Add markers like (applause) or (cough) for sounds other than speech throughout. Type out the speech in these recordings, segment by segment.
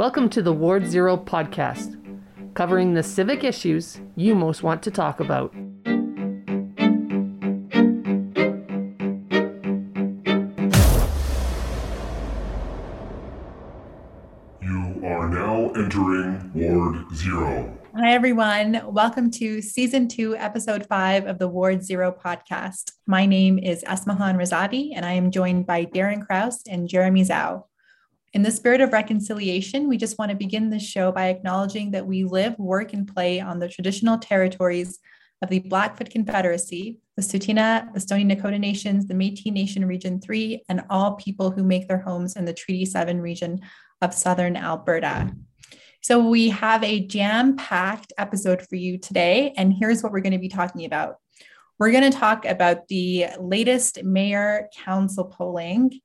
Welcome to the Ward Zero podcast, covering the civic issues you most want to talk about. You are now entering Ward Zero. Hi, everyone. Welcome to season two, episode five of the Ward Zero podcast. My name is Esmahan Razavi, and I am joined by Darren Kraus and Jeremy Zhao. In the spirit of reconciliation, we just want to begin this show by acknowledging that we live, work, and play on the traditional territories of the Blackfoot Confederacy, the Tsuut'ina, the Stoney Nakoda Nations, the Métis Nation Region 3, and all people who make their homes in the Treaty 7 region of Southern Alberta. So, we have a jam packed episode for you today, and here's what we're going to be talking about. We're going to talk about the latest mayor council polling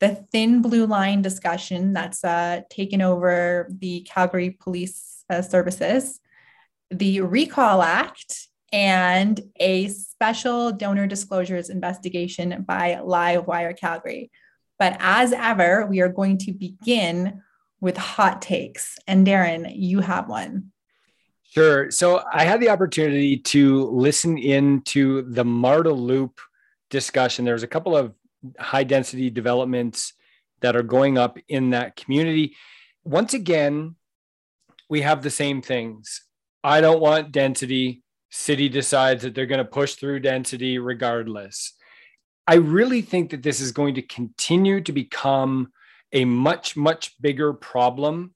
the thin blue line discussion that's uh, taken over the Calgary Police uh, Services, the Recall Act, and a special donor disclosures investigation by Livewire Calgary. But as ever, we are going to begin with hot takes. And Darren, you have one. Sure. So I had the opportunity to listen in to the Marda Loop discussion. There was a couple of high density developments that are going up in that community. Once again, we have the same things. I don't want density. City decides that they're going to push through density regardless. I really think that this is going to continue to become a much, much bigger problem.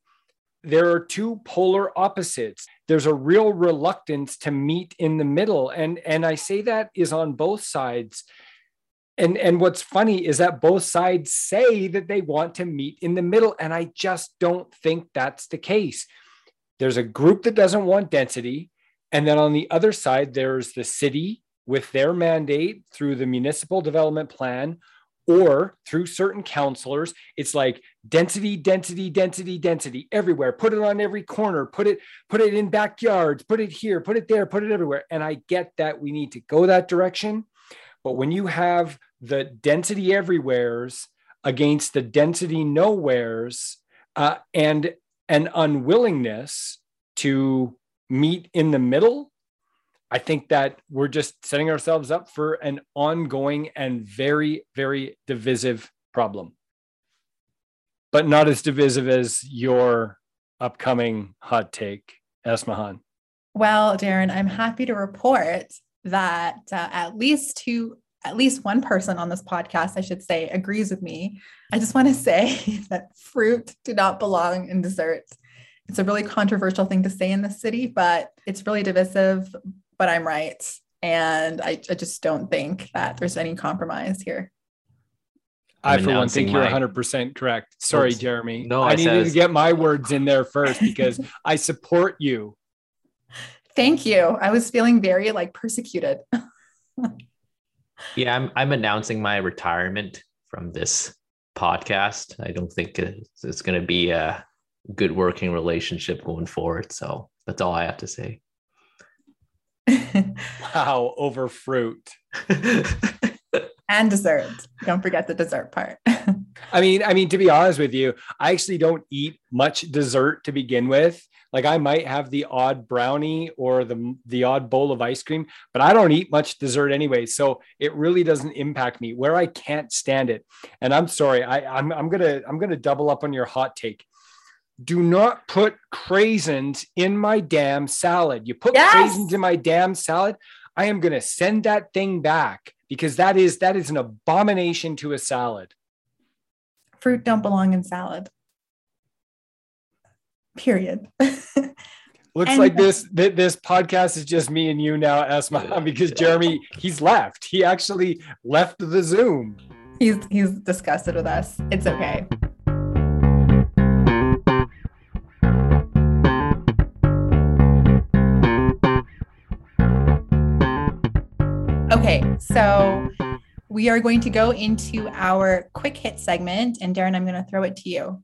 There are two polar opposites. There's a real reluctance to meet in the middle. And, and I say that is on both sides and and what's funny is that both sides say that they want to meet in the middle and i just don't think that's the case. There's a group that doesn't want density and then on the other side there's the city with their mandate through the municipal development plan or through certain councilors it's like density density density density everywhere. Put it on every corner. Put it put it in backyards. Put it here. Put it there. Put it everywhere. And i get that we need to go that direction but when you have the density everywheres against the density nowheres uh, and an unwillingness to meet in the middle, I think that we're just setting ourselves up for an ongoing and very, very divisive problem. But not as divisive as your upcoming hot take, Esmahan. Well, Darren, I'm happy to report that uh, at least two at least one person on this podcast, I should say, agrees with me. I just want to say (laughs) that fruit do not belong in desserts. It's a really controversial thing to say in the city, but it's really divisive. But I'm right. And I, I just don't think that there's any compromise here. I, for one, think you're 100% correct. Sorry, Oops. Jeremy. No, I, I needed to get my words in there first because (laughs) I support you. Thank you. I was feeling very like persecuted. (laughs) yeah, I'm I'm announcing my retirement from this podcast. I don't think it's, it's going to be a good working relationship going forward. So that's all I have to say. (laughs) wow, over fruit. (laughs) and dessert. Don't forget the dessert part. I mean, I mean, to be honest with you, I actually don't eat much dessert to begin with. Like I might have the odd brownie or the the odd bowl of ice cream, but I don't eat much dessert anyway. So it really doesn't impact me where I can't stand it. And I'm sorry, I, I'm I'm gonna I'm gonna double up on your hot take. Do not put craisins in my damn salad. You put yes! craisins in my damn salad, I am gonna send that thing back because that is that is an abomination to a salad. Fruit don't belong in salad period. (laughs) Looks and, like this this podcast is just me and you now, Esma, (laughs) because Jeremy he's left. He actually left the Zoom. He's he's disgusted with us. It's okay. Okay, so we are going to go into our quick hit segment, and Darren, I'm going to throw it to you.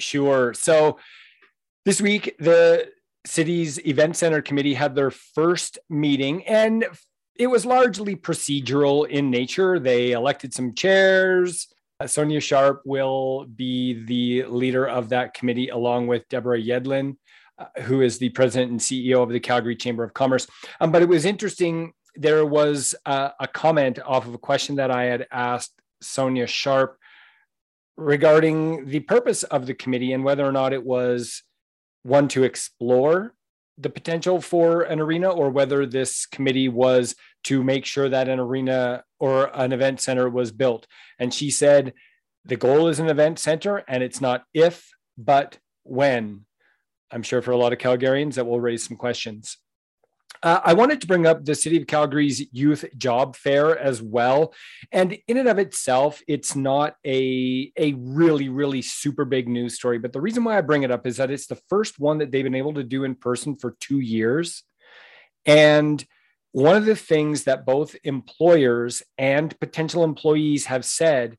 Sure. So this week, the city's event center committee had their first meeting and it was largely procedural in nature. They elected some chairs, Sonya Sharp will be the leader of that committee, along with Deborah Yedlin, uh, who is the president and CEO of the Calgary Chamber of Commerce. Um, but it was interesting. There was a, a comment off of a question that I had asked Sonya Sharp regarding the purpose of the committee and whether or not it was one to explore the potential for an arena or whether this committee was to make sure that an arena or an event center was built. And she said, the goal is an event center and it's not if, but when. I'm sure for a lot of Calgarians that will raise some questions. Uh, I wanted to bring up the City of Calgary's youth job fair as well. And in and of itself, it's not a, a really, really super big news story. But the reason why I bring it up is that it's the first one that they've been able to do in person for two years. And one of the things that both employers and potential employees have said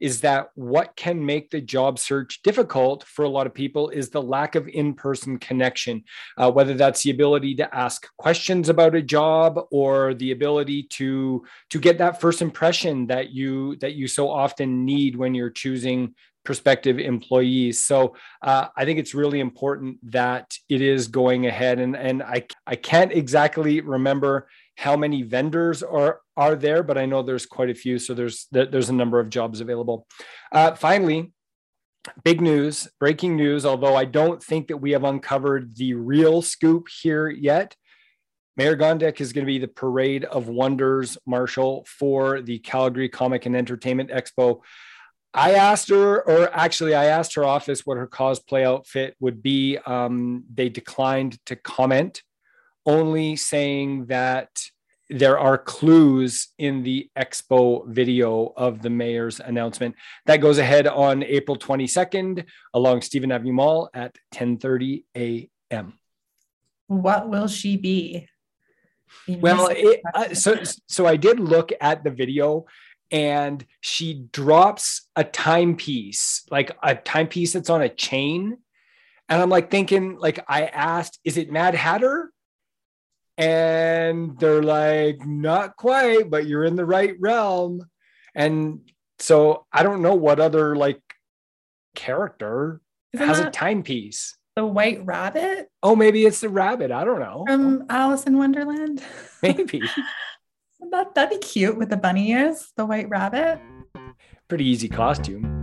is that what can make the job search difficult for a lot of people is the lack of in-person connection uh, whether that's the ability to ask questions about a job or the ability to to get that first impression that you that you so often need when you're choosing prospective employees. So uh, I think it's really important that it is going ahead. And, and I, I can't exactly remember how many vendors are are there, but I know there's quite a few. So there's there's a number of jobs available. Uh, finally, big news, breaking news. Although I don't think that we have uncovered the real scoop here yet. Mayor Gondek is going to be the Parade of Wonders marshal for the Calgary Comic and Entertainment Expo. I asked her, or actually, I asked her office what her cosplay outfit would be. Um, they declined to comment only saying that there are clues in the expo video of the mayor's announcement. That goes ahead on april 22nd along stephen avenue mall at 10.30 a.m what will she be? Well it, uh, so so i did look at the video and she drops a timepiece like a timepiece that's on a chain. And i'm like thinking like i asked is it mad hatter and they're like not quite but you're in the right realm. And so i don't know what other like character Isn't has a timepiece. the white rabbit? Oh maybe it's the rabbit. I don't know. From alice in wonderland? (laughs) Maybe. (laughs) That, that'd be cute with the bunny ears the white rabbit. Pretty easy costume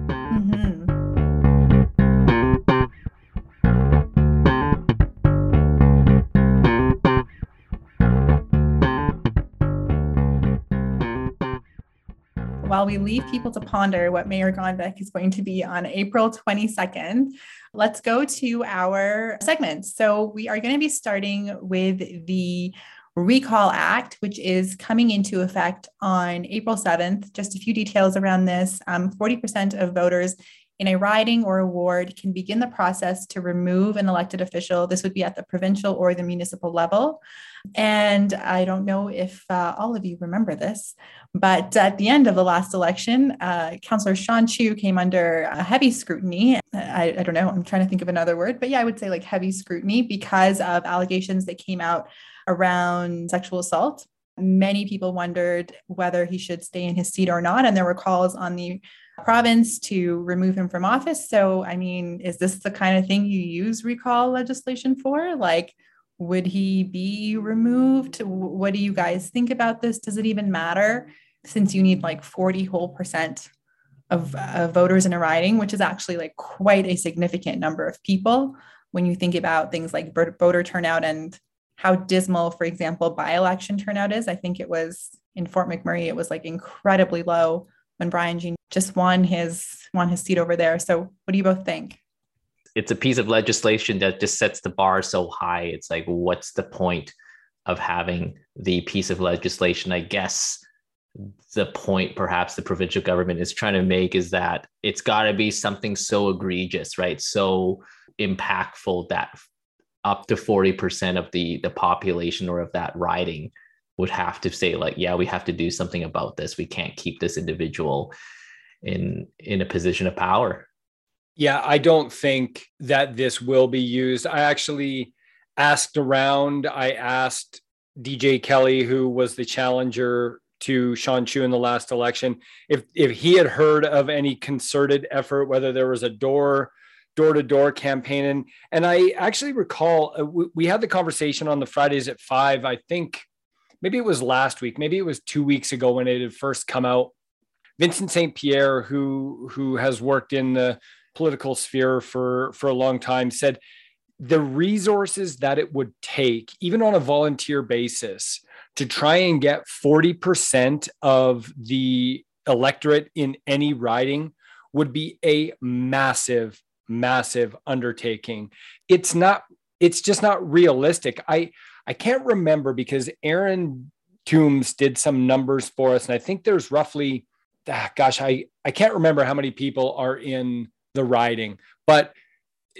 we leave people to ponder what Mayor Gondek is going to be on April 22nd, let's go to our segments. So we are going to be starting with the Recall Act, which is coming into effect on April 7th. Just a few details around this. Um, 40% of voters in a riding or a ward can begin the process to remove an elected official. This would be at the provincial or the municipal level. And I don't know if uh, all of you remember this, but at the end of the last election, uh, Councillor Sean Chu came under heavy scrutiny. I, I don't know, I'm trying to think of another word, but yeah, I would say like heavy scrutiny because of allegations that came out around sexual assault. Many people wondered whether he should stay in his seat or not. And there were calls on the province to remove him from office. So, I mean, is this the kind of thing you use recall legislation for? Like, would he be removed? What do you guys think about this? Does it even matter since you need like 40 whole percent of uh, voters in a riding, which is actually like quite a significant number of people when you think about things like voter turnout and how dismal, for example, by election turnout is? I think it was in Fort McMurray, it was like incredibly low when Brian Jean just won his won his seat over there. So what do you both think? It's a piece of legislation that just sets the bar so high. It's like, what's the point of having the piece of legislation? I guess the point perhaps the provincial government is trying to make is that it's got to be something so egregious, right? So impactful that up to 40% of the the population or of that riding would have to say like yeah we have to do something about this we can't keep this individual in in a position of power yeah i don't think that this will be used i actually asked around i asked dj kelly who was the challenger to Sean Chu in the last election. If if he had heard of any concerted effort, whether there was a door door to door campaign, and and I actually recall uh, we, we had the conversation on the Fridays at five. I think maybe it was last week, maybe it was two weeks ago when it had first come out. Vincent St. Pierre, who who has worked in the political sphere for for a long time, said the resources that it would take, even on a volunteer basis, to try and get 40% of the electorate in any riding would be a massive, massive undertaking. It's not, it's just not realistic. I I can't remember because Aaron Toombs did some numbers for us, and I think there's roughly, Ah, gosh, I I can't remember how many people are in the riding, but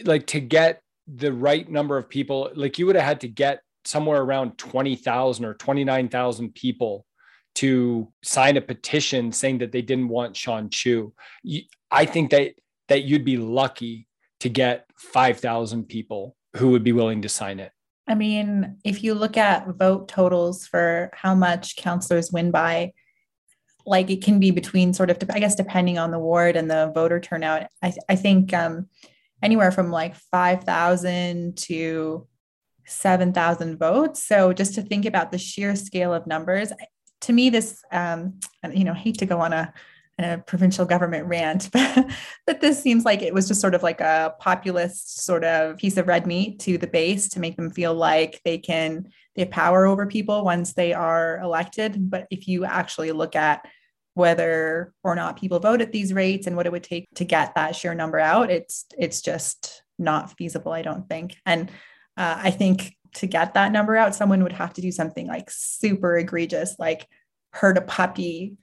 like to get the right number of people, like you would have had to get somewhere around 20,000 or 29,000 people to sign a petition saying that they didn't want Sean Chu. I think that that you'd be lucky to get 5,000 people who would be willing to sign it. I mean, if you look at vote totals for how much counselors win by, like it can be between sort of, I guess, depending on the ward and the voter turnout. I, I think um, anywhere from like 5,000 to 7,000 votes. So just to think about the sheer scale of numbers, to me, this, um, you know, hate to go on a, a provincial government rant, (laughs) but, but this seems like it was just sort of like a populist sort of piece of red meat to the base to make them feel like they can, they have power over people once they are elected. But if you actually look at whether or not people vote at these rates and what it would take to get that sheer number out, it's, it's just not feasible, I don't think. And uh, I think to get that number out, someone would have to do something like super egregious, like hurt a puppy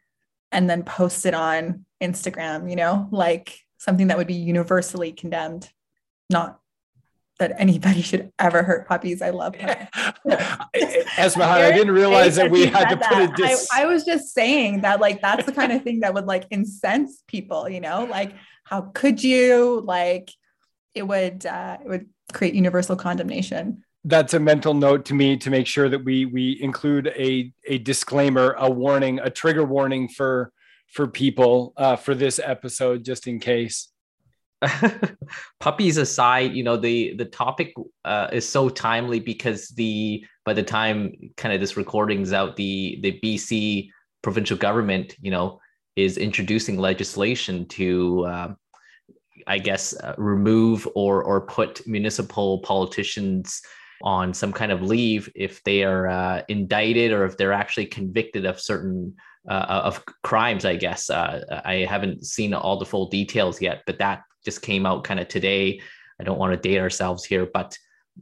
and then post it on Instagram, you know, like something that would be universally condemned. Not that anybody should ever hurt puppies. I love puppies. (laughs) Esmahan, I didn't realize that we had to put it. Dis- I, I was just saying that, like, that's the kind of thing that would like incense people, you know, like, how could you? Like, it would, uh, it would create universal condemnation that's a mental note to me to make sure that we we include a a disclaimer, a warning, a trigger warning for for people uh, for this episode, just in case. (laughs) Puppies aside, you know the the topic uh, is so timely because the by the time kind of this recording's out, the the BC provincial government, you know, is introducing legislation to uh, I guess, uh, remove or or put municipal politicians on some kind of leave if they are uh, indicted or if they're actually convicted of certain uh, of crimes. I guess uh, I haven't seen all the full details yet, but that just came out kind of today. I don't want to date ourselves here, but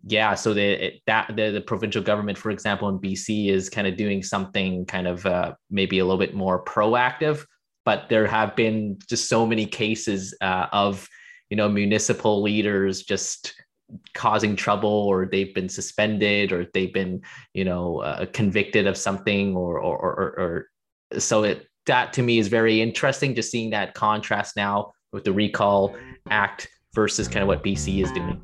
yeah so the that the, the provincial government for example in bc is kind of doing something kind of uh, maybe a little bit more proactive but there have been just so many cases uh, of you know municipal leaders just causing trouble or they've been suspended or they've been you know uh, convicted of something or or, or or so it that to me is very interesting just seeing that contrast now with the recall act versus kind of what bc is doing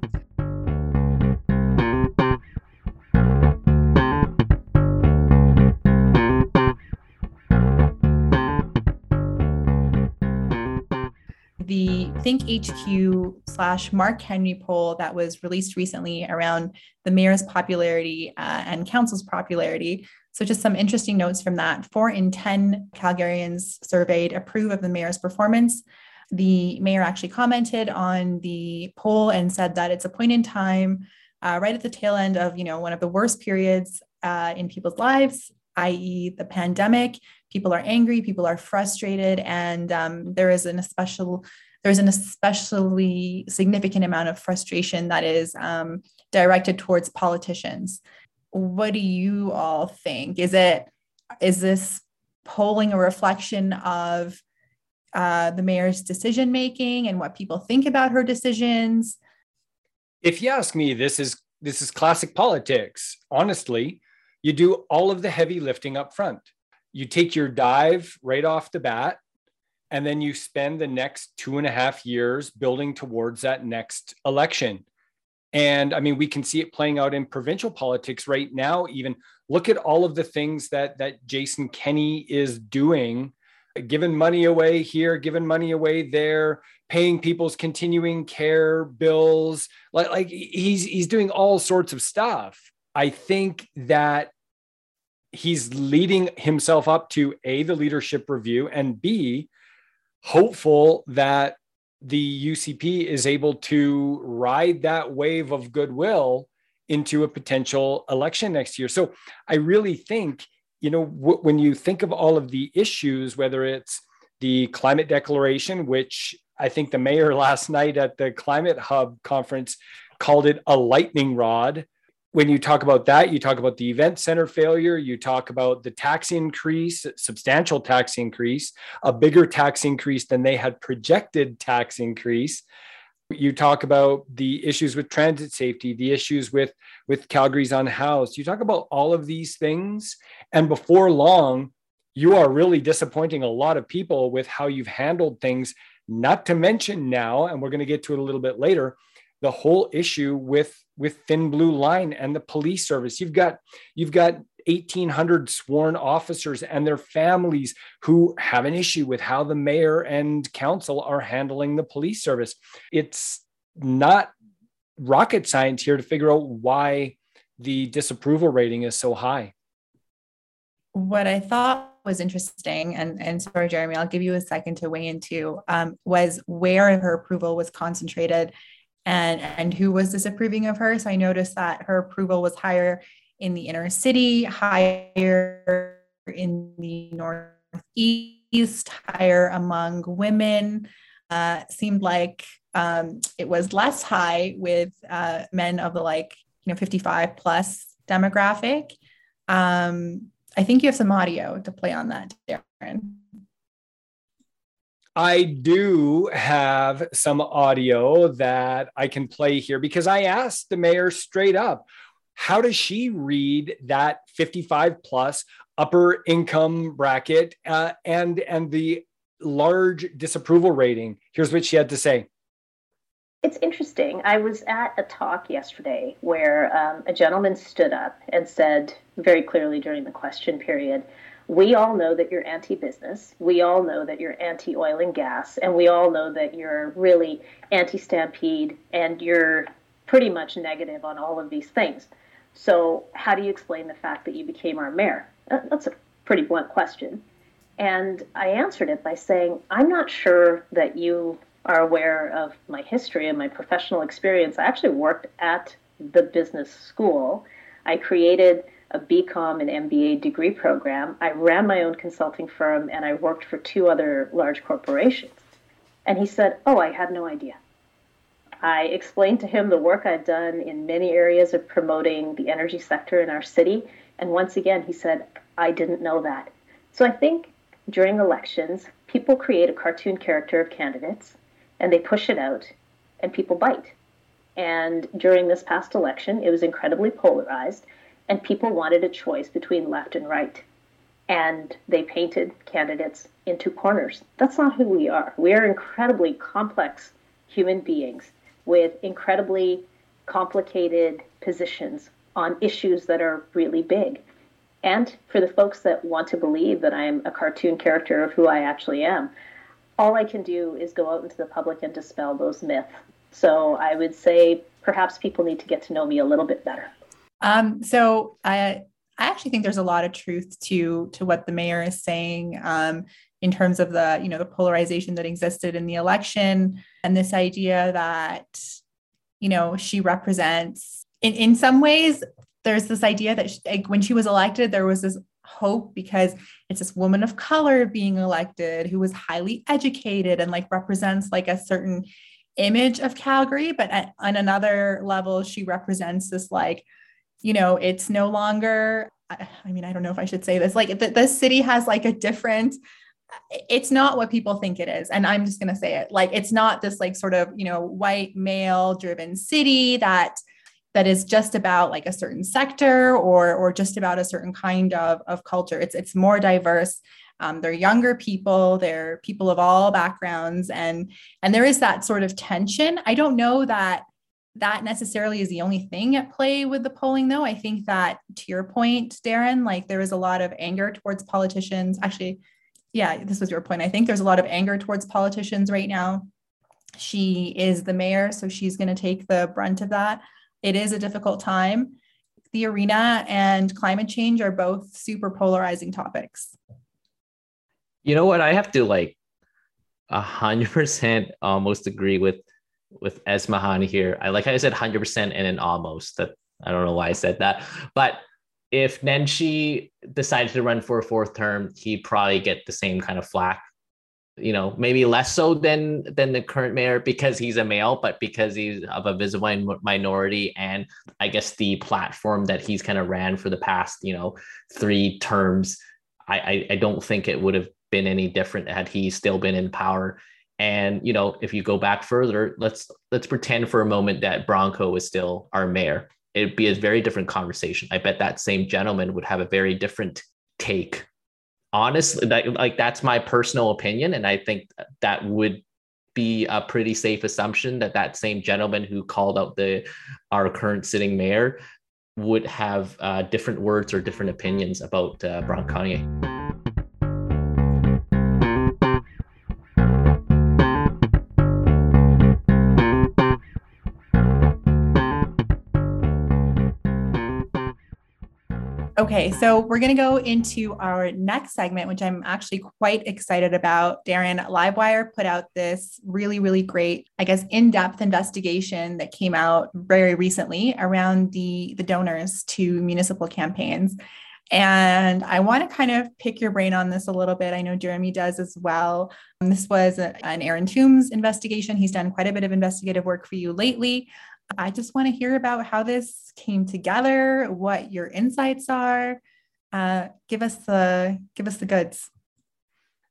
the Think HQ slash Marc Henry poll that was released recently around the mayor's popularity uh, and council's popularity. So, just some interesting notes from that. Four in 10 Calgarians surveyed approve of the mayor's performance. The mayor actually commented on the poll and said that it's a point in time, uh, right at the tail end of you know one of the worst periods uh, in people's lives, i.e., the pandemic people are angry, people are frustrated, and um, there is an especial there's an especially significant amount of frustration that is um, directed towards politicians. What do you all think? Is it is this polling a reflection of uh, the mayor's decision making and what people think about her decisions? If you ask me, this is this is classic politics. Honestly, you do all of the heavy lifting up front you take your dive right off the bat and then you spend the next two and a half years building towards that next election and i mean we can see it playing out in provincial politics right now even look at all of the things that that Jason Kenney is doing, giving money away here, giving money away there, paying people's continuing care bills. Like, like he's he's doing all sorts of stuff. I think that he's leading himself up to a the leadership review and b hopeful that the UCP is able to ride that wave of goodwill into a potential election next year. So I really think, you know, w- when you think of all of the issues, whether it's the climate declaration, which I think the mayor (laughs) last night at the Climate Hub conference called it a lightning rod when you talk about that, you talk about the event center failure, you talk about the tax increase, substantial tax increase, a bigger tax increase than they had projected tax increase. You talk about the issues with transit safety, the issues with, with Calgary's unhoused. You talk about all of these things. And before long, you are really disappointing a lot of people with how you've handled things, not to mention now, and we're going to get to it a little bit later, the whole issue with with thin blue line and the police service you've got you've got 1800 sworn officers and their families who have an issue with how the mayor and council are handling the police service it's not rocket science here to figure out why the disapproval rating is so high what i thought was interesting and and sorry jeremy i'll give you a second to weigh into um, was where her approval was concentrated and and who was disapproving of her. So I noticed that her approval was higher in the inner city, higher in the northeast, higher among women. Uh, seemed like um, it was less high with uh, men of the like you know 55 plus demographic. Um, I think you have some audio to play on that, Darren. I do have some audio that I can play here because I asked the mayor straight up, how does she read that 55 plus upper income bracket uh, and and the large disapproval rating? Here's what she had to say. It's interesting. I was at a talk yesterday where um, a gentleman stood up and said very clearly during the question period we all know that you're anti business. We all know that you're anti oil and gas. And we all know that you're really anti stampede and you're pretty much negative on all of these things. So, how do you explain the fact that you became our mayor? That's a pretty blunt question. And I answered it by saying, I'm not sure that you are aware of my history and my professional experience. I actually worked at the business school. I created a BCom and MBA degree program. I ran my own consulting firm and I worked for two other large corporations. And he said, Oh, I had no idea. I explained to him the work I'd done in many areas of promoting the energy sector in our city. And once again, he said, I didn't know that. So I think during elections, people create a cartoon character of candidates and they push it out and people bite. And during this past election, it was incredibly polarized and people wanted a choice between left and right. And they painted candidates into corners. That's not who we are. We are incredibly complex human beings with incredibly complicated positions on issues that are really big. And for the folks that want to believe that I'm a cartoon character of who I actually am, all I can do is go out into the public and dispel those myths. So I would say perhaps people need to get to know me a little bit better. Um, so I I actually think there's a lot of truth to to what the mayor is saying um, in terms of the you know the polarization that existed in the election and this idea that you know she represents in in some ways there's this idea that she, like, when she was elected there was this hope because it's this woman of color being elected who was highly educated and like represents like a certain image of Calgary but at, on another level she represents this like you know, it's no longer, I, mean, I don't know if I should say this, like the, the city has like a different, it's not what people think it is. And I'm just going to say it like, it's not this like sort of, you know, white male driven city that, that is just about like a certain sector or, or just about a certain kind of, of culture. It's, it's more diverse. Um, they're younger people they're people of all backgrounds and and there is that sort of tension i don't know that that necessarily is the only thing at play with the polling, though. I think that to your point, Darren, like there is a lot of anger towards politicians. Actually, yeah, this was your point. I think there's a lot of anger towards politicians right now. She is the mayor, so she's going to take the brunt of that. It is a difficult time. The arena and climate change are both super polarizing topics. You know what? I have to like a hundred percent almost agree with with Esmahan here. I like I said hundred percent and an almost that I don't know why I said that, but if Nenshi decided to run for a fourth term, he'd probably get the same kind of flack. You know, maybe less so than than the current mayor because he's a male, but because he's of a visible minority, and I guess the platform that he's kind of ran for the past, you know, three terms, I I, I don't think it would have been any different had he still been in power. And you know, if you go back further, let's let's pretend for a moment that Bronco is still our mayor. It'd be a very different conversation. I bet that same gentleman would have a very different take. Honestly, that, like that's my personal opinion, and I think that would be a pretty safe assumption that that same gentleman who called out the our current sitting mayor would have uh, different words or different opinions about uh, Bronconnier. Okay, so we're going to go into our next segment, which I'm actually quite excited about. Darren Livewire put out this really, really great, I guess, in-depth investigation that came out very recently around the the donors to municipal campaigns. And I want to kind of pick your brain on this a little bit. I know Jeremy does as well. This was an Aaron Toombs investigation. He's done quite a bit of investigative work for you lately. I just want to hear about how this came together, what your insights are. Uh, give us the give us the goods.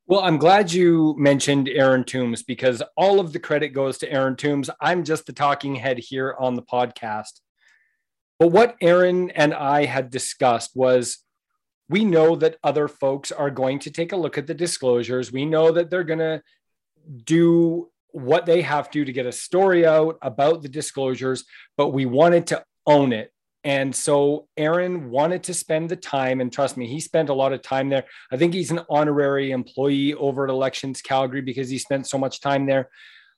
Well, I'm glad you mentioned Aaron Toombs because all of the credit goes to Aaron Toombs. I'm just the talking head here on the podcast. But what Aaron and I had discussed was we know that other folks are going to take a look at the disclosures. We know that they're going to do what they have to to get a story out about the disclosures, but we wanted to own it. And so Aaron wanted to spend the time, and trust me, he spent a lot of time there. I think he's an honorary employee over at Elections Calgary because he spent so much time there.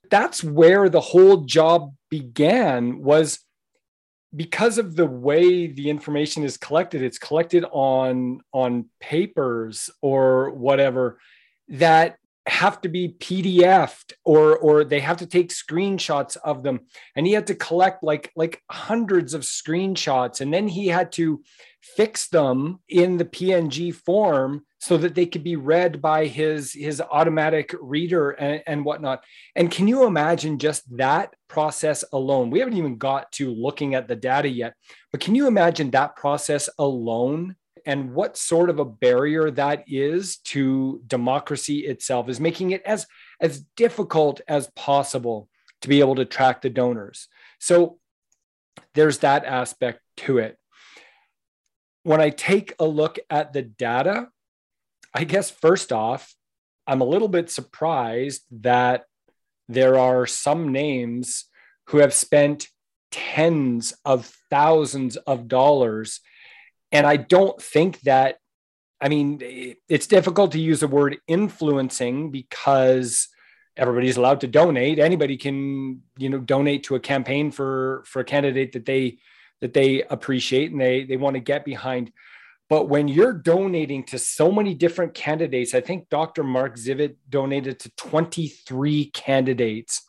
That's where the whole job began was because of the way the information is collected it's collected on on papers or whatever that have to be PDFed or or they have to take screenshots of them. And he had to collect like like hundreds of screenshots. And then he had to fix them in the PNG form so that they could be read by his his automatic reader and, and whatnot. And can you imagine just that process alone? We haven't even got to looking at the data yet but can you imagine that process alone and what sort of a barrier that is to democracy itself is making it as as difficult as possible to be able to track the donors. So there's that aspect to it. When i take a look at the data i guess first off i'm a little bit surprised that there are some names who have spent tens of thousands of dollars and I don't think that, I mean, it's difficult to use the word influencing because everybody's allowed to donate. Anybody can, you know, donate to a campaign for for a candidate that they that they appreciate and they they want to get behind. But when you're donating to so many different candidates, I think Dr. Mark Zivit donated to 23 candidates.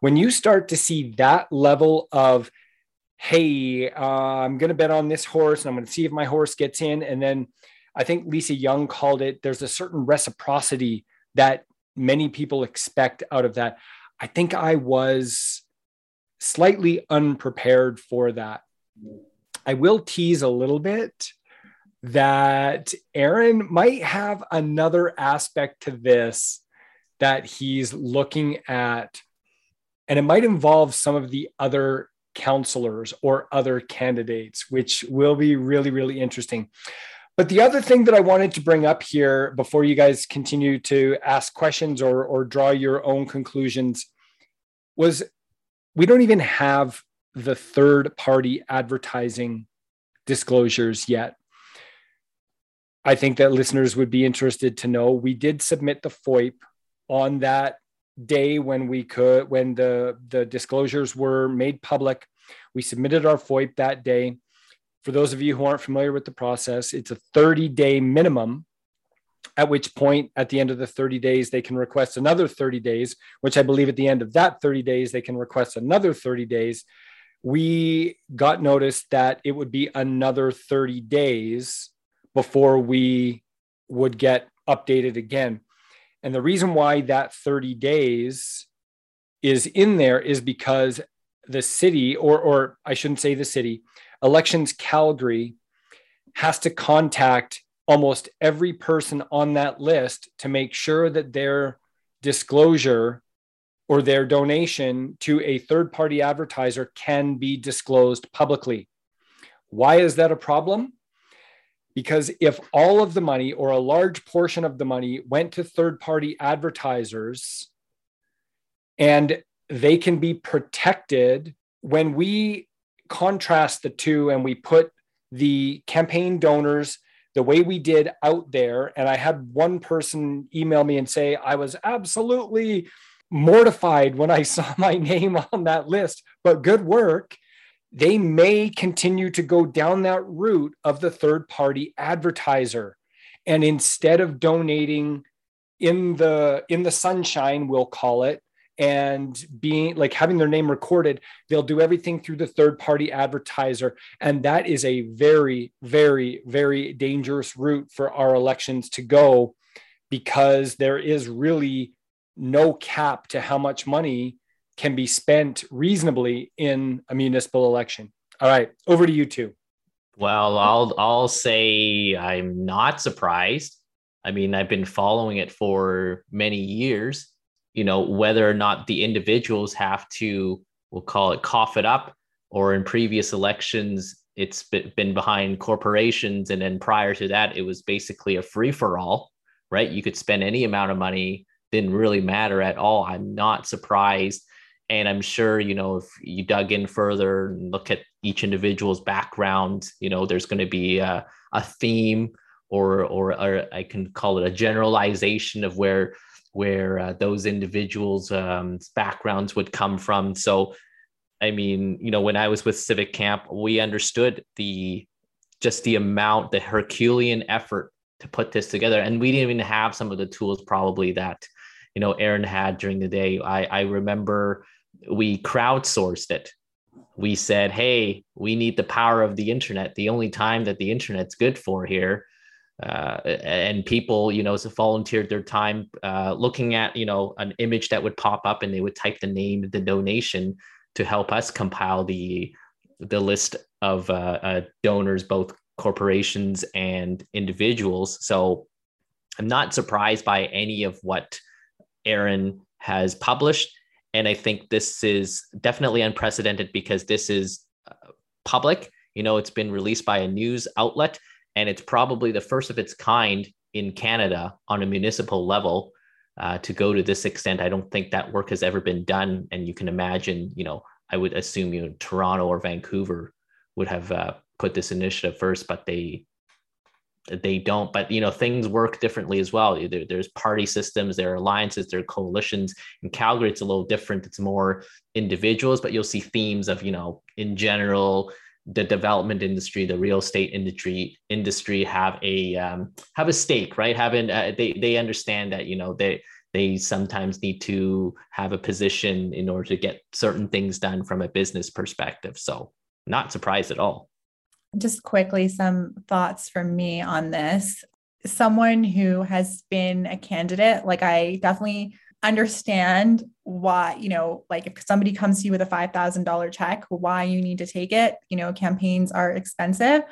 When you start to see that level of hey, uh, I'm going to bet on this horse and I'm going to see if my horse gets in. And then I think Lisa Young called it there's a certain reciprocity that many people expect out of that. I think I was slightly unprepared for that. I will tease a little bit that Aaron might have another aspect to this that he's looking at, and it might involve some of the other counselors or other candidates, which will be really, really interesting. But the other thing that I wanted to bring up here before you guys continue to ask questions or, or draw your own conclusions was we don't even have the third party advertising disclosures yet. I think that listeners would be interested to know we did submit the FOIP on that day when we could when the the disclosures were made public we submitted our foip that day. For those of you who aren't familiar with the process it's a 30 day minimum at which point at the end of the 30 days they can request another 30 days which i believe at the end of that 30 days they can request another 30 days. We got notice that it would be another 30 days before we would get updated again and the reason why that 30 days is in there is because the city, or, or I shouldn't say the city, Elections Calgary has to contact almost every person on that list to make sure that their disclosure or their donation to a third party advertiser can be disclosed publicly. Why is that a problem? Because if all of the money or a large portion of the money went to third party advertisers and they can be protected when we contrast the two and we put the campaign donors the way we did out there. And I had one person email me and say, I was absolutely mortified when I saw (laughs) my name on that list, but good work they may continue to go down that route of the third party advertiser. And instead of donating in the in the sunshine we'll call it and being like having their name recorded they'll do everything through the third party advertiser. And that is a very very very dangerous route for our elections to go because there is really no cap to how much money can be spent reasonably in a municipal election. All right, over to you two. Well, I'll I'll say I'm not surprised. I mean, I've been following it for many years. You know, whether or not the individuals have to, we'll call it cough it up, or in previous elections, it's been behind corporations. And then prior to that, it was basically a free for all, right? You could spend any amount of money, didn't really matter at all. I'm not surprised and i'm sure you know if you dug in further and look at each individual's background you know there's going to be a, a theme or, or, or i can call it a generalization of where where uh, those individuals um, backgrounds would come from. So i mean you know when i was with civic camp we understood the just the amount the herculean effort to put this together. And we didn't even have some of the tools probably that you know aaron had during the day. I i remember we crowdsourced it. We said hey we need the power of the internet. The only time that the internet's good for here uh, and people you know volunteered their time uh, looking at you know an image that would pop up and they would type the name the donation to help us compile the the list of uh, uh donors both corporations and individuals. So i'm not surprised by any of what aaron has published and I think this is definitely unprecedented because this is uh, public. You know, it's been released by a news outlet, and it's probably the first of its kind in Canada on a municipal level uh, to go to this extent. I don't think that work has ever been done. And you can imagine, you know, I would assume you know Toronto or Vancouver would have uh, put this initiative first, but they they don't but you know things work differently as well. There, there's party systems there are alliances there are coalitions. In calgary it's a little different. It's more individuals but you'll see themes of you know in general the development industry the real estate industry industry have a um, have a stake right? Having uh, they they understand that you know they they sometimes need to have a position in order to get certain things done from a business perspective. So not surprised at all just quickly, some thoughts from me on this. Someone who has been a candidate, like I definitely understand why, you know, like if somebody comes to you with a $5,000 check, why you need to take it. You know, campaigns are expensive.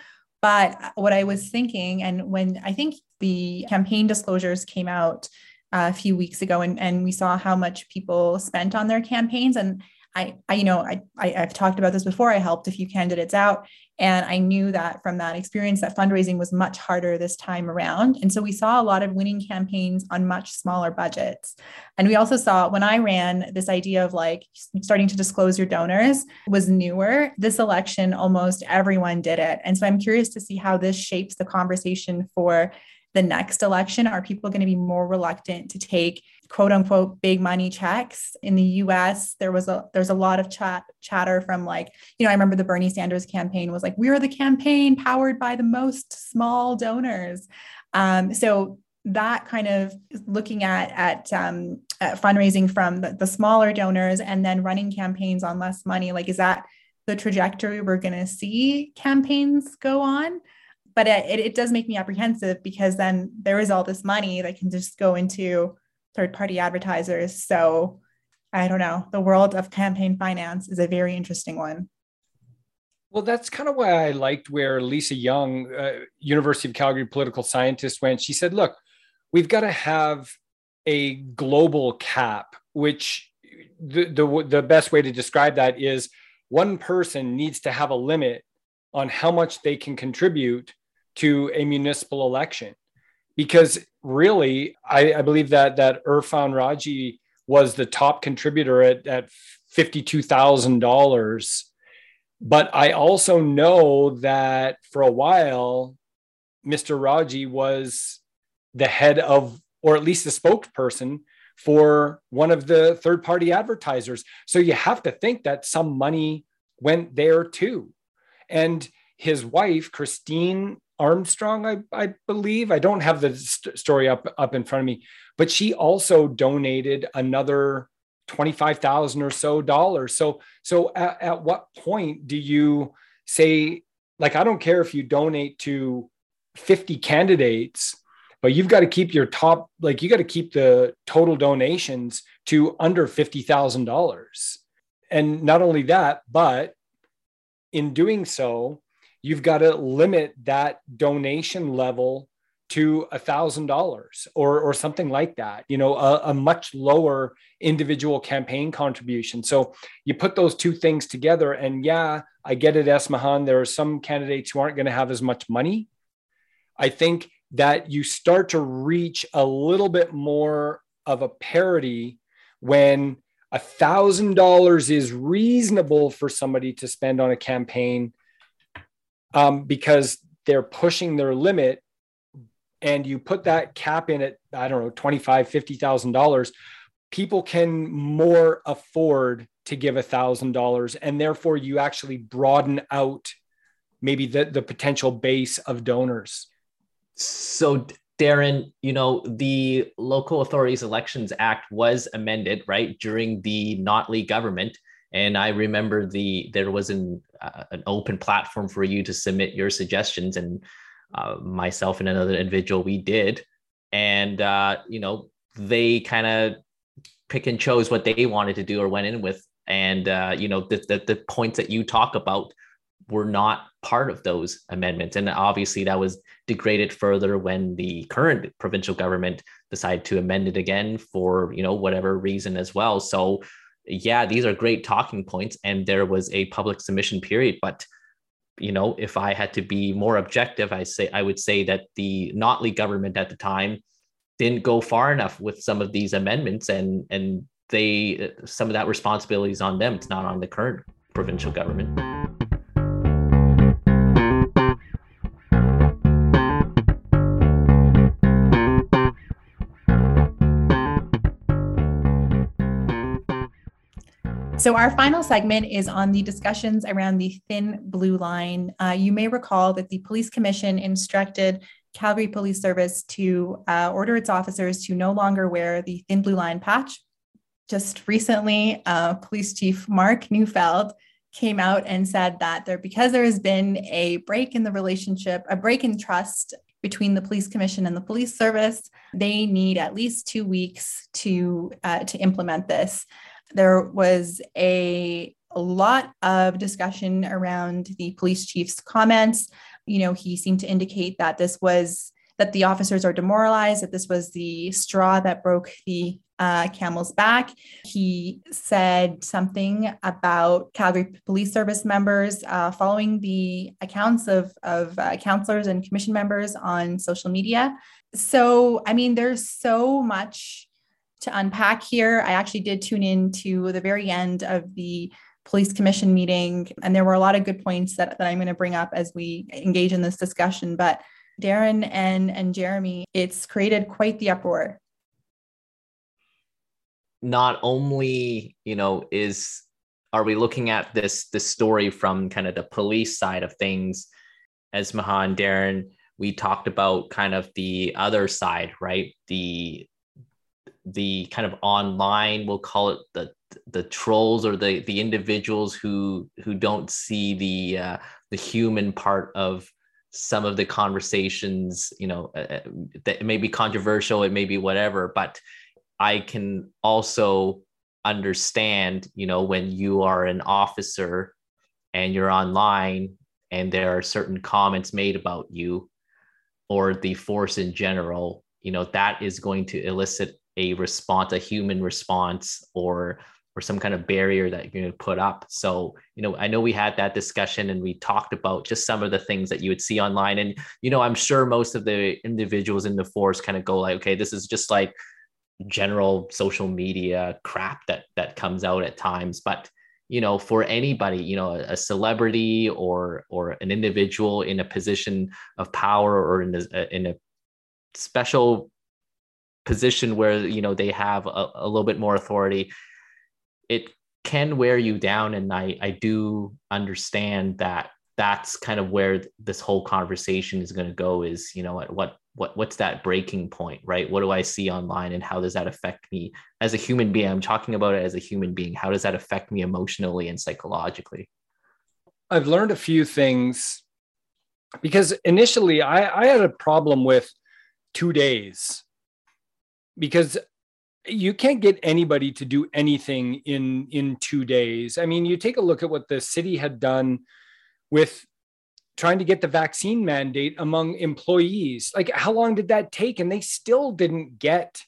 But what I was thinking, and when I think the campaign disclosures came out a few weeks ago, and, and we saw how much people spent on their campaigns, and I, I you know, I, I have talked about this before. I helped a few candidates out, and I knew that from that experience that fundraising was much harder this time around. And so we saw a lot of winning campaigns on much smaller budgets. And we also saw when I ran this idea of like starting to disclose your donors was newer. This election, almost everyone did it. And so I'm curious to see how this shapes the conversation for the next election? Are people going to be more reluctant to take quote unquote big money checks in the US? There was a there's a lot of chat chatter from like, you know, I remember the Bernie Sanders campaign was like, we are the campaign powered by the most small donors. Um, so that kind of looking at at, um, at fundraising from the, the smaller donors and then running campaigns on less money, like is that the trajectory we're going to see campaigns go on? but it, it does make me apprehensive because then there is all this money that can just go into third party advertisers. So I don't know. The world of campaign finance is a very interesting one. Well, that's kind of why I liked where Lisa Young, uh, University of Calgary political scientist, went. She said, look, we've got to have a global cap, which the, the, the best way to describe that is one person needs to have a limit on how much they can contribute to a municipal election because really I, I believe that that Irfhan Rawji was the top contributor at, at $52,000 but I also know that for a while Mr. Rawji was the head of or at least the spokesperson for one of the third party advertisers so you have to think that some money went there too and his wife Christine Armstrong, I, I believe. I don't have the st- story up up in front of me, but she also donated another twenty five thousand or so dollars. So so at, at what point do you say like I don't care if you donate to fifty candidates, but you've got to keep your top like you got to keep the total donations to under fifty thousand dollars, and not only that, but in doing so you've got to limit that donation level to a thousand dollars or or something like that you know a, a, much lower individual campaign contribution. So you put those two things together and yeah i get it esmahan. There are some candidates who aren't going to have as much money. I think that you start to reach a little bit more of a parity when a thousand dollars is reasonable for somebody to spend on a campaign um, because they're pushing their limit and you put that cap in at i don't know 25 50000 dollars people can more afford to give a thousand dollars and therefore you actually broaden out maybe the, the potential base of donors. So darren you know the local authorities elections act was amended right during the notley government and i remember the there was an uh, an open platform for you to submit your suggestions and uh, myself and another individual we did. And uh, you know they kind of pick and chose what they wanted to do or went in with. And uh, you know the, the, the points that you talk about were not part of those amendments. And obviously that was degraded further when the current provincial government decided to amend it again for you know whatever reason as well. So yeah, these are great talking points, and there was a public submission period. But you know, if I had to be more objective, I say I would say that the Notley government at the time didn't go far enough with some of these amendments, and and they uh, some of that responsibility is on them. It's not on the current provincial government. So, our final segment is on the discussions around the thin blue line. Uh, you may recall that the Police Commission instructed Calgary Police Service to uh, order its officers to no longer wear the thin blue line patch. Just recently, uh, Police Chief Mark Neufeld came out and said that there, because there has been a break in the relationship, a break in trust between the police commission and the police service, they need at least two weeks to uh, to implement this. There was a, lot of discussion around the police chief's comments. You know, he seemed to indicate that this was that the officers are demoralized, that this was the straw that broke the uh, Camel's Back. He said something about Calgary Police Service members uh, following the accounts of, of uh, councillors and commission members on social media. So, I mean, there's so much to unpack here. I actually did tune in to the very end of the police commission meeting, and there were a lot of good points that, that I'm going to bring up as we engage in this discussion. But Darren and, and Jeremy, it's created quite the uproar not only you know is are we looking at this this story from kind of the police side of things Esmahan darren we talked about kind of the other side right the the kind of online we'll call it the the trolls or the the individuals who who don't see the uh, the human part of some of the conversations you know uh, uh that may be controversial it may be whatever but I can also understand, you know, when you are an officer and you're online and there are certain comments made about you or the force in general, you know, that is going to elicit a response, a human response or or some kind of barrier that you're going to put up. So, you know, I know we had that discussion and we talked about just some of the things that you would see online. And, you know, I'm sure most of the individuals in the force kind of go like, okay, this is just like general social media crap that that comes out at times but you know for anybody you know a, celebrity or or an individual in a position of power or in a, in a special position where you know they have a, a little bit more authority it can wear you down. And i i do understand that that's kind of where this whole conversation is going to go is you know at what what what's that breaking point right? What do i see online and how does that affect me as a human being? I'm talking about it as a human being. How does that affect me emotionally and psychologically? I've learned a few things because initially i, I had a problem with two days because you can't get anybody to do anything in in two days i mean you take a look at what the city had done with trying to get the vaccine mandate among employees. Like, how long did that take? And they still didn't get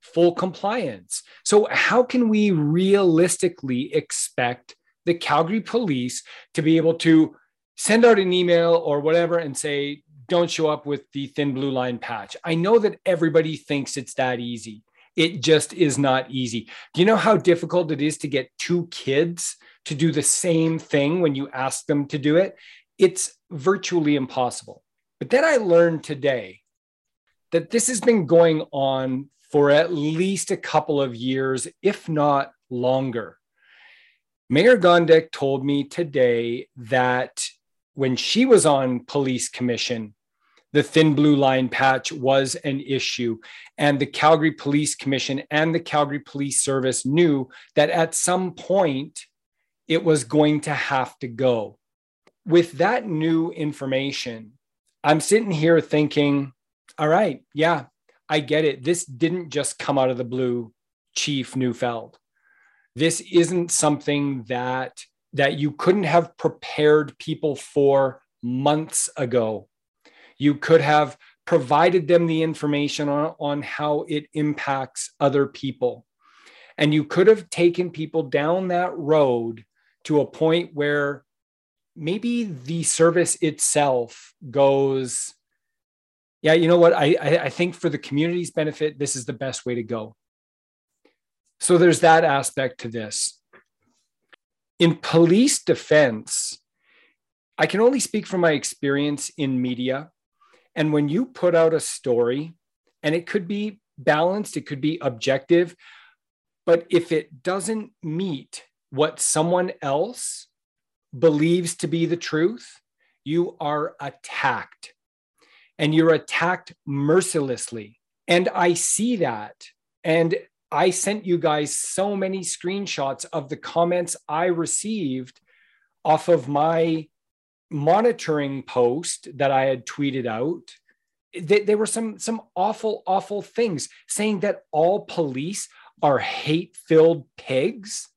full compliance. So, how can we realistically expect the Calgary police to be able to send out an email or whatever and say, don't show up with the thin blue line patch? I know that everybody thinks it's that easy. It just is not easy. Do you know how difficult it is to get two kids to do the same thing when you ask them to do it? it's virtually impossible. But then I learned today that this has been going on for at least a couple of years, if not longer. Mayor Gondek told me today that when she was on police commission, the thin blue line patch was an issue. And the Calgary Police Commission and the Calgary Police Service knew that at some point it was going to have to go with that new information, I'm sitting here thinking, all right, yeah, I get it. This didn't just come out of the blue, Chief Neufeld. This isn't something that that you couldn't have prepared people for months ago. You could have provided them the information on, on how it impacts other people. And you could have taken people down that road to a point where maybe the service itself goes yeah you know what? I, I think for the community's benefit this is the best way to go. So there's that aspect to this. In police defense i can only speak from my experience in media and when you put out a story and it could be balanced it could be objective but if it doesn't meet what someone else believes to be the truth, you are attacked. And you're attacked mercilessly. And I see that. And I sent you guys so many screenshots of the comments I received off of my monitoring post that I had tweeted out. There were some some awful, awful things saying that all police are hate-filled pigs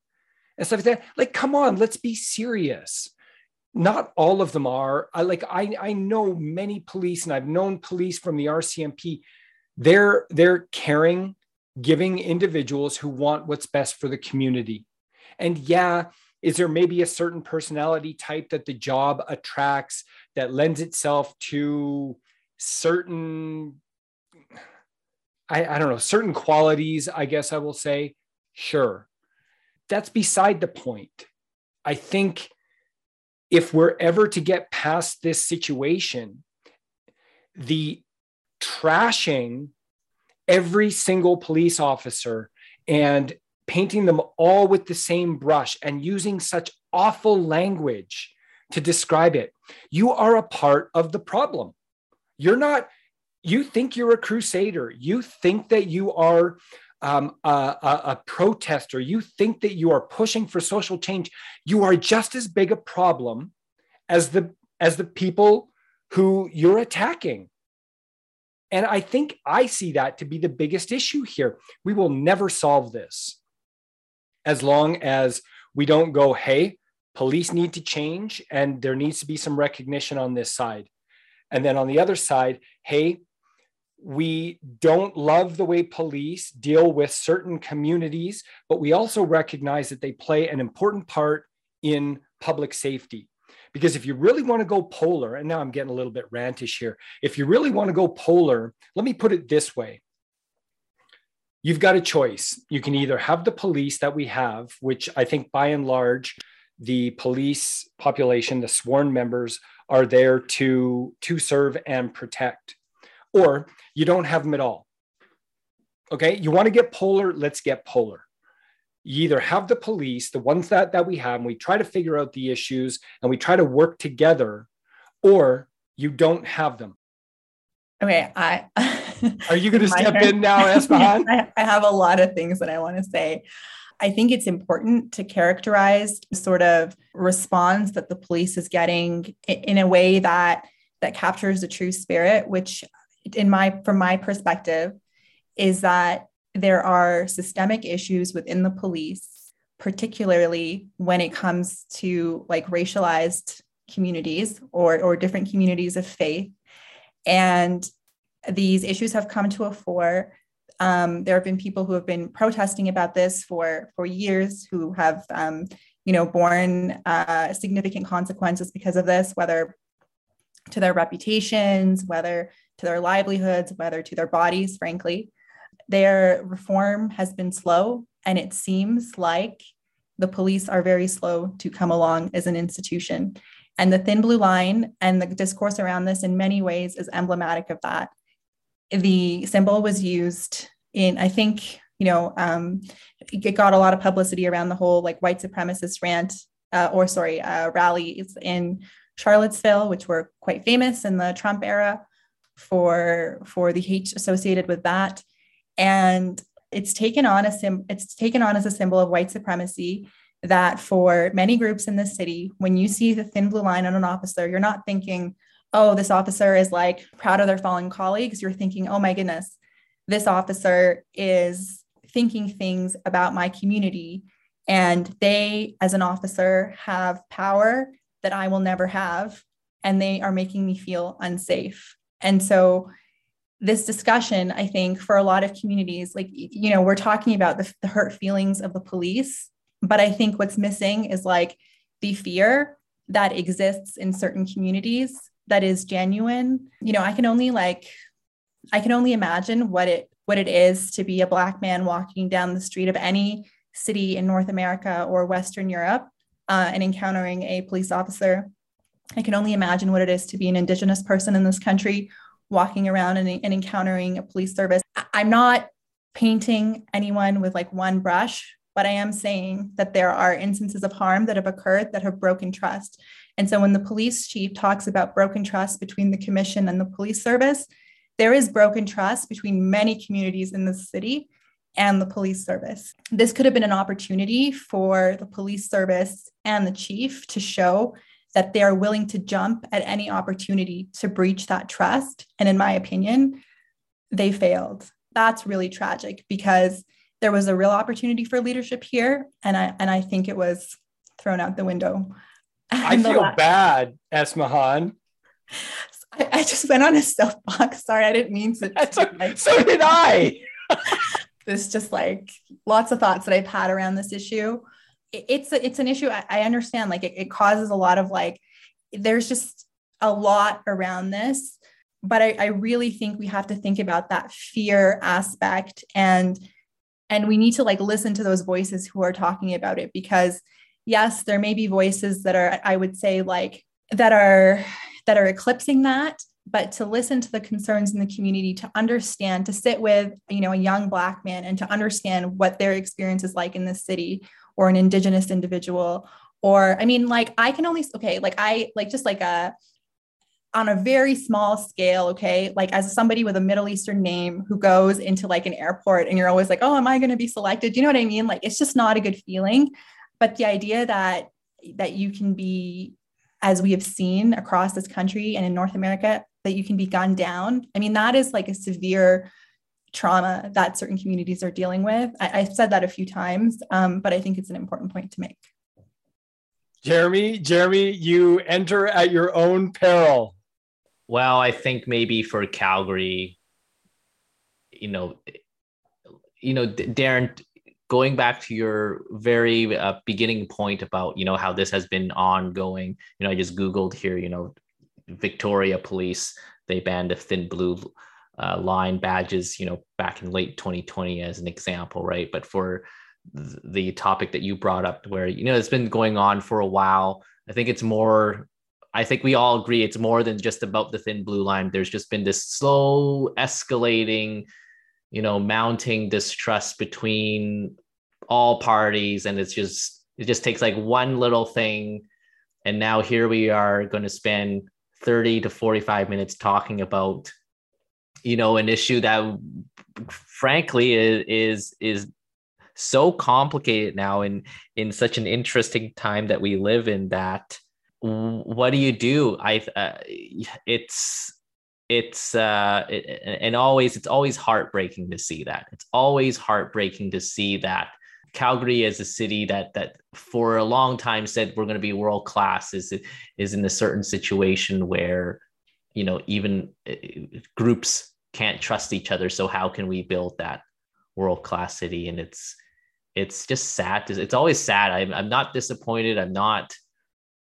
and stuff like that. Like, come on, let's be serious. Not all of them are. I like I I know many police and I've known police from the RCMP. They're they're caring giving individuals who want what's best for the community. And yeah, is there maybe a certain personality type that the job attracts that lends itself to certain I, I don't know certain qualities i guess i will say? Sure. That's beside the point. I think if we're ever to get past this situation the trashing every single police officer and painting them all with the same brush and using such awful language to describe it. You are a part of the problem. You're not, you think you're a crusader. You think that you are um, a, a, a protester. You think that you are pushing for social change. You are just as big a problem as the as the people who you're attacking. And I think I see that to be the biggest issue here. We will never solve this as long as we don't go, hey, police need to change and there needs to be some recognition on this side. And then on the other side, hey, we don't love the way police deal with certain communities, but we also recognize that they play an important part in public safety. Because if you really want to go polar, and now I'm getting a little bit rantish here, if you really want to go polar, let me put it this way you've got a choice. You can either have the police that we have, which I think by and large, the police population, the sworn members, are there to, to serve and protect, or you don't have them at all. Okay, you want to get polar, let's get polar. You either have the police, the ones that, that we have, and we try to figure out the issues and we try to work together, or you don't have them. Okay, I Are you going to step in now, (laughs) Esmahan? I have a lot of things that I want to say. I think it's important to characterize sort of response that the police is getting in a way that that captures the true spirit, which in my from my perspective is that there are systemic issues within the police, particularly when it comes to like racialized communities or or different communities of faith. And these issues have come to a fore. Um, there have been people who have been protesting about this for for years, who have um, you know borne uh, significant consequences because of this, whether to their reputations, whether to their livelihoods, whether to their bodies. Frankly, their reform has been slow, and it seems like the police are very slow to come along as an institution. And the thin blue line and the discourse around this in many ways is emblematic of that the symbol was used in, I think, you know, um, it got a lot of publicity around the whole like white supremacist rant, uh, or sorry, uh, rallies in Charlottesville, which were quite famous in the Trump era for for the hate associated with that, and it's taken on a sim it's taken on as a symbol of white supremacy that for many groups in the city, when you see the thin blue line on an officer, you're not thinking, oh, this officer is like proud of their fallen colleagues, you're thinking, oh my goodness, this officer is thinking things about my community. And they, as an officer, have power that I will never have. And they are making me feel unsafe. And so, this discussion, I think, for a lot of communities, like, you know, we're talking about the, the hurt feelings of the police, but I think what's missing is like the fear that exists in certain communities that is genuine you know i can only like i can only imagine what it what it is to be a black man walking down the street of any city in north america or western europe uh, and encountering a police officer i can only imagine what it is to be an indigenous person in this country walking around and, and encountering a police service i'm not painting anyone with like one brush but I am saying that there are instances of harm that have occurred that have broken trust. And so when the police chief talks about broken trust between the commission and the police service, there is broken trust between many communities in the city and the police service. This could have been an opportunity for the police service and the chief to show that they are willing to jump at any opportunity to breach that trust. And in my opinion, they failed. That's really tragic because there was a real opportunity for leadership here. And I and I think it was thrown out the window. I feel last. bad, Esmahan. I, I, just went on a soapbox. Sorry, I didn't mean to. (laughs) so, so did I. (laughs) this just like lots of thoughts that I've had around this issue. It's a, it's an issue I, I understand. Like it, it causes a lot of like there's just a lot around this, but I, I really think we have to think about that fear aspect and and we need to like listen to those voices who are talking about it because yes, there may be voices that are I would say like that are that are eclipsing that but to listen to the concerns in the community to understand to sit with you know a young black man and to understand what their experience is like in this city or an indigenous individual or i mean like i can only okay like i like just like a on a very small scale okay like as somebody with a middle eastern name who goes into like an airport and you're always like oh am i going to be selected? You know what i mean? Like it's just not a good feeling but the idea that that you can be as we have seen across this country and in north america that you can be gunned down. I mean, that is like a severe trauma that certain communities are dealing with. I, have said that a few times, um, but I think it's an important point to make. Jeremy, Jeremy, you enter at your own peril. Well, I think maybe for Calgary, you know, you know, Darren, going back to your very uh, beginning point about you know how this has been ongoing. You know, I just googled here. You know, Victoria Police, they banned the thin blue uh, line badges, you know, back in late 2020 as an example, right? But for the topic that you brought up, where, you know, it's been going on for a while, I think it's more, I think we all agree it's more than just about the thin blue line. There's just been this slow escalating, you know, mounting distrust between all parties. And it's just, it just takes like one little thing. And now here we are going to spend 30 to 45 minutes talking about you know an issue that frankly is is is so complicated now in in such an interesting time that we live in that what do you do i uh, it's it's uh it, and always it's always heartbreaking to see that. It's always heartbreaking to see that Calgary as a city that that for a long time said we're going to be world class is is in a certain situation where you know even uh, groups can't trust each other. So how can we build that world class city? And it's it's just sad it's always sad. I'm, I'm not disappointed. I'm not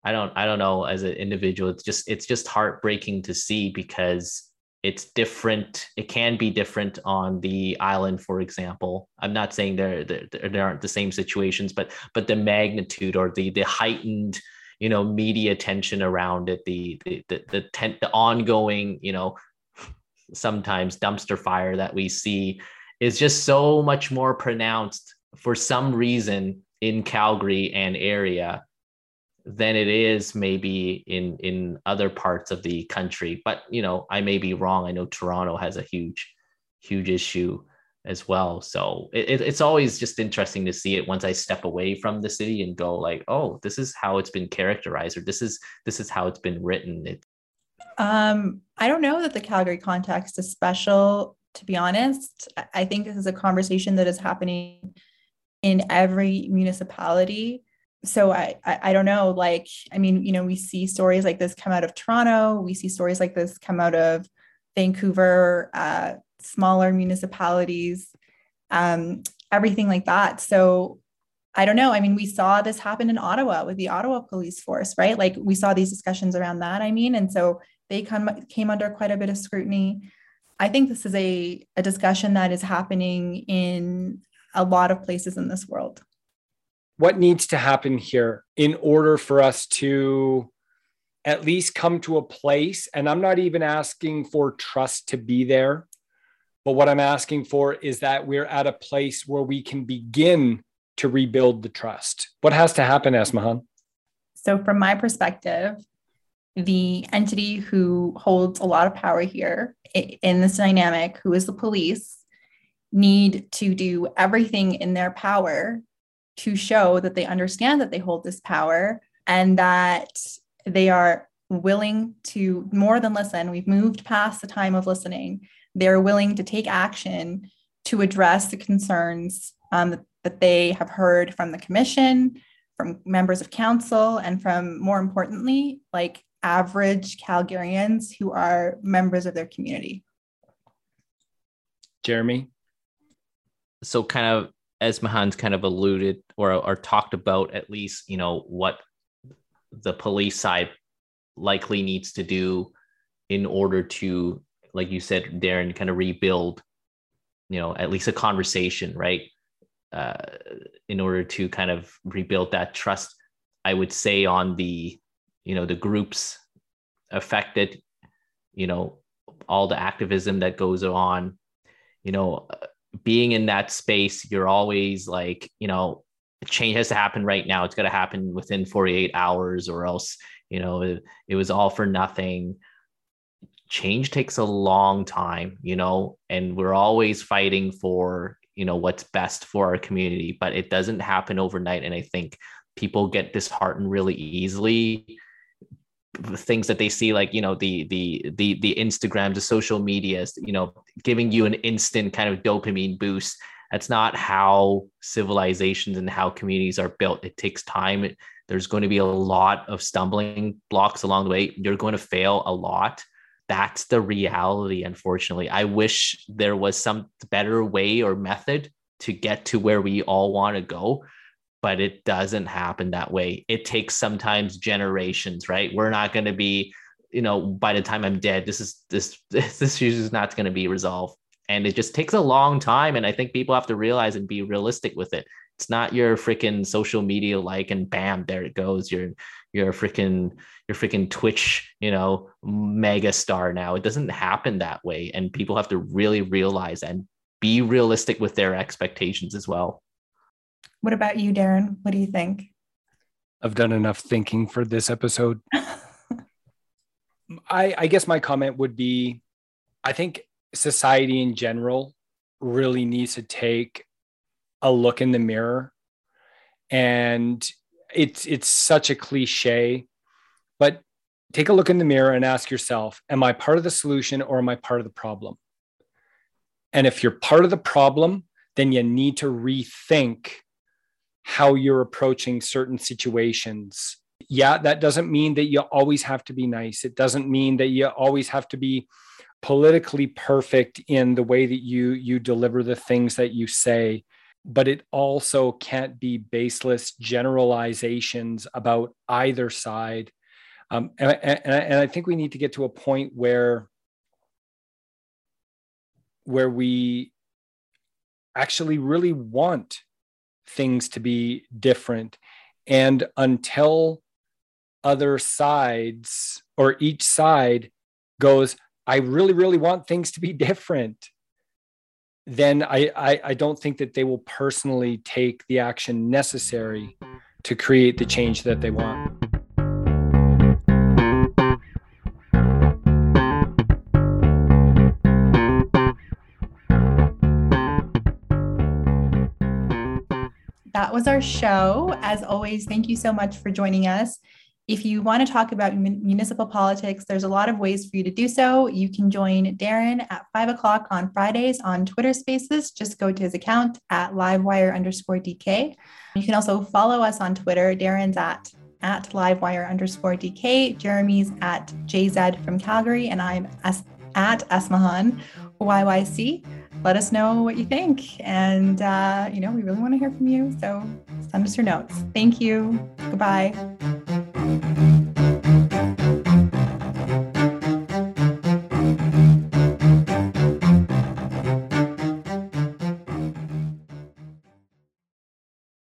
i don't i don't know as an individual it's just it's just heartbreaking to see because it's different it can be different on the island for example. I'm not saying there there, there aren't the same situations but but the magnitude or the the heightened you know media tension around it the the the the, ten, the ongoing you know sometimes dumpster fire that we see is just so much more pronounced for some reason in calgary and area than it is maybe in in other parts of the country. But you know i may be wrong. I know toronto has a huge huge issue as well. So it, it's always just interesting to see it once i step away from the city and go like oh this is how it's been characterized or this is this is how it's been written. It, um i don't know that the calgary context is special to be honest. I think this is a conversation that is happening in every municipality so I, I, I don't know like i mean you know we see stories like this come out of toronto. We see stories like this come out of vancouver uh, smaller municipalities um, everything like that. So i don't know. I mean we saw this happen in ottawa with the ottawa police force right? Like we saw these discussions around that i mean and so they come came under quite a bit of scrutiny. I think this is a, a discussion that is happening in a lot of places in this world what needs to happen here in order for us to at least come to a place and i'm not even asking for trust to be there but what i'm asking for is that we're at a place where we can begin to rebuild the trust. What has to happen Esmahan? So from my perspective the entity who holds a lot of power here in this dynamic who is the police need to do everything in their power to show that they understand that they hold this power and that they are willing to more than listen. We've moved past the time of listening. They're willing to take action to address the concerns um, that they have heard from the commission, from members of council, and from more importantly, like average Calgarians who are members of their community. Jeremy? so kind of Esmahan's kind of alluded or or talked about at least, you know, what the police side likely needs to do in order to, like you said, Darren, kind of rebuild, you know, at least a conversation, right? Uh, in order to kind of rebuild that trust, I would say on the, you know, the groups affected, you know, all the activism that goes on, you know, being in that space, you're always like, you know, change has to happen right now. It's got to happen within 48 hours, or else, you know, it, it was all for nothing. Change takes a long time, you know, and we're always fighting for, you know, what's best for our community, but it doesn't happen overnight. And I think people get disheartened really easily things that they see like you know the the the the instagrams the social medias you know giving you an instant kind of dopamine boost. That's not how civilizations and how communities are built. It takes time. There's going to be a lot of stumbling blocks along the way. You're going to fail a lot. That's the reality unfortunately. I wish there was some better way or method to get to where we all want to go but it doesn't happen that way. It takes sometimes generations, right? We're not going to be, you know, by the time I'm dead, this is this (laughs) this issue is not going to be resolved. And it just takes a long time. And I think people have to realize and be realistic with it. It's not your freaking social media like and bam, there it goes. You're you're freaking your freaking Twitch, you know, mega star now. It doesn't happen that way. And people have to really realize and be realistic with their expectations as well. What about you, Darren? What do you think? I've done enough thinking for this episode. (laughs) I, I guess my comment would be I think society in general really needs to take a look in the mirror. And it's it's such a cliche, but take a look in the mirror and ask yourself, am I part of the solution or am I part of the problem? And if you're part of the problem, then you need to rethink how you're approaching certain situations. Yeah, that doesn't mean that you always have to be nice. It doesn't mean that you always have to be politically perfect in the way that you you deliver the things that you say but it also can't be baseless generalizations about either side um, and, and, and i think we need to get to a point where where we actually really want things to be different. And until other sides or each side goes, I really, really want things to be different, then I, I, I don't think that they will personally take the action necessary to create the change that they want. Was our show. As always, thank you so much for joining us. If you want to talk about municipal politics, there's a lot of ways for you to do so. You can join Darren at five o'clock on Fridays on Twitter Spaces. Just go to his account at livewire underscore DK. You can also follow us on Twitter. Darren's at at livewire underscore DK. Jeremy's at JZ from Calgary, and I'm at Esmahan YYC let us know what you think. And, uh, you know, we really want to hear from you. So send us your notes. Thank you. Goodbye.